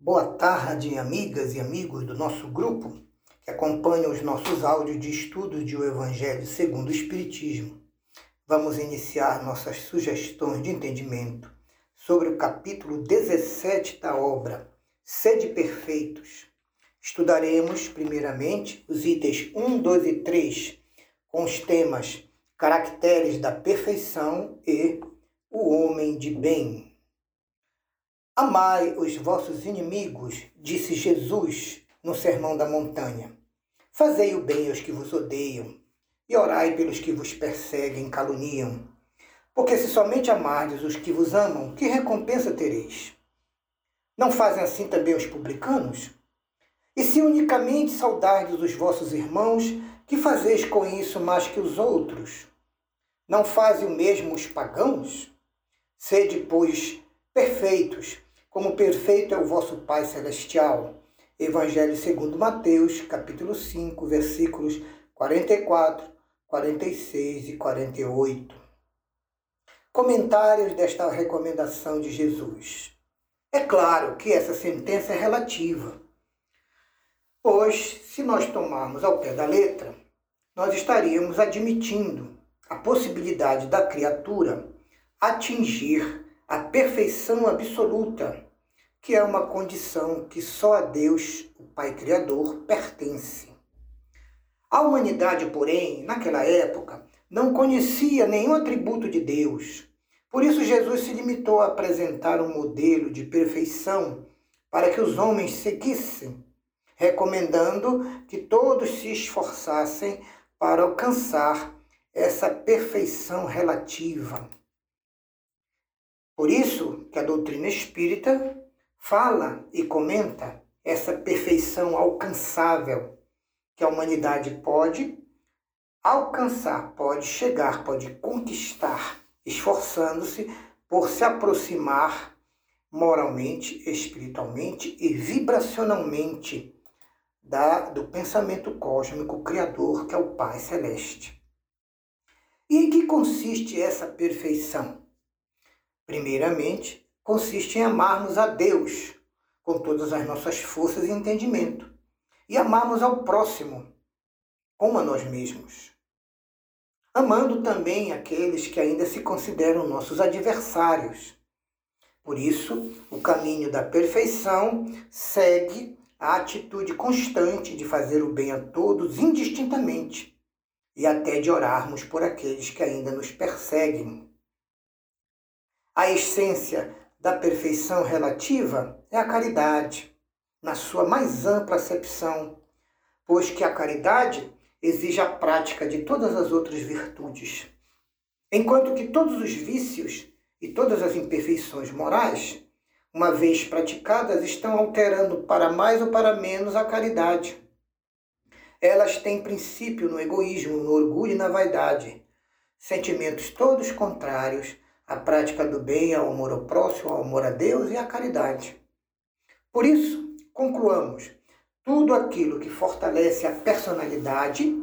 Boa tarde, amigas e amigos do nosso grupo que acompanham os nossos áudios de estudos de o Evangelho segundo o Espiritismo. Vamos iniciar nossas sugestões de entendimento sobre o capítulo 17 da obra Sede Perfeitos. Estudaremos, primeiramente, os itens 1, 2 e 3, com os temas Caracteres da Perfeição e O Homem de Bem. Amai os vossos inimigos, disse Jesus no Sermão da Montanha. Fazei o bem aos que vos odeiam, e orai pelos que vos perseguem e caluniam. Porque se somente amardes os que vos amam, que recompensa tereis? Não fazem assim também os publicanos? E se unicamente saudardes os vossos irmãos, que fazeis com isso mais que os outros? Não fazem o mesmo os pagãos? Sede, pois, perfeitos, como perfeito é o vosso Pai Celestial. Evangelho segundo Mateus, capítulo 5, versículos 44, 46 e 48. Comentários desta recomendação de Jesus. É claro que essa sentença é relativa, pois, se nós tomarmos ao pé da letra, nós estaríamos admitindo a possibilidade da criatura atingir a perfeição absoluta que é uma condição que só a Deus, o Pai Criador, pertence. A humanidade, porém, naquela época, não conhecia nenhum atributo de Deus. Por isso, Jesus se limitou a apresentar um modelo de perfeição para que os homens seguissem, recomendando que todos se esforçassem para alcançar essa perfeição relativa. Por isso que a doutrina espírita fala e comenta essa perfeição alcançável que a humanidade pode alcançar, pode chegar, pode conquistar, esforçando-se por se aproximar moralmente, espiritualmente e vibracionalmente da, do pensamento cósmico criador que é o Pai Celeste. E em que consiste essa perfeição? Primeiramente, consiste em amarmos a Deus com todas as nossas forças e entendimento e amarmos ao próximo como a nós mesmos. Amando também aqueles que ainda se consideram nossos adversários. Por isso, o caminho da perfeição segue a atitude constante de fazer o bem a todos indistintamente e até de orarmos por aqueles que ainda nos perseguem. A essência da perfeição relativa é a caridade, na sua mais ampla acepção, pois que a caridade exige a prática de todas as outras virtudes. Enquanto que todos os vícios e todas as imperfeições morais, uma vez praticadas, estão alterando para mais ou para menos a caridade. Elas têm princípio no egoísmo, no orgulho e na vaidade, sentimentos todos contrários a prática do bem, ao amor ao próximo, ao amor a Deus e à caridade. Por isso, concluamos: tudo aquilo que fortalece a personalidade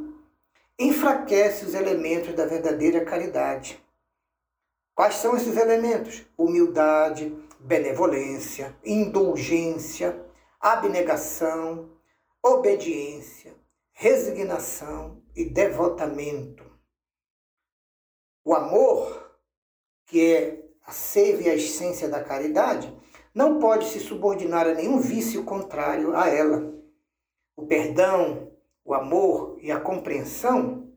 enfraquece os elementos da verdadeira caridade. Quais são esses elementos? Humildade, benevolência, indulgência, abnegação, obediência, resignação e devotamento. O amor que é a seiva e a essência da caridade, não pode se subordinar a nenhum vício contrário a ela. O perdão, o amor e a compreensão,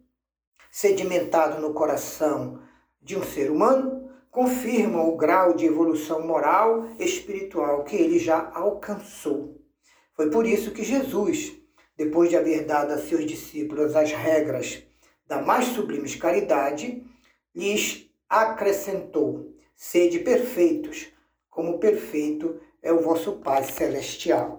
sedimentado no coração de um ser humano, confirmam o grau de evolução moral e espiritual que ele já alcançou. Foi por isso que Jesus, depois de haver dado a seus discípulos as regras da mais sublime caridade, lhes acrescentou: Sede perfeitos, como perfeito é o vosso Pai Celestial.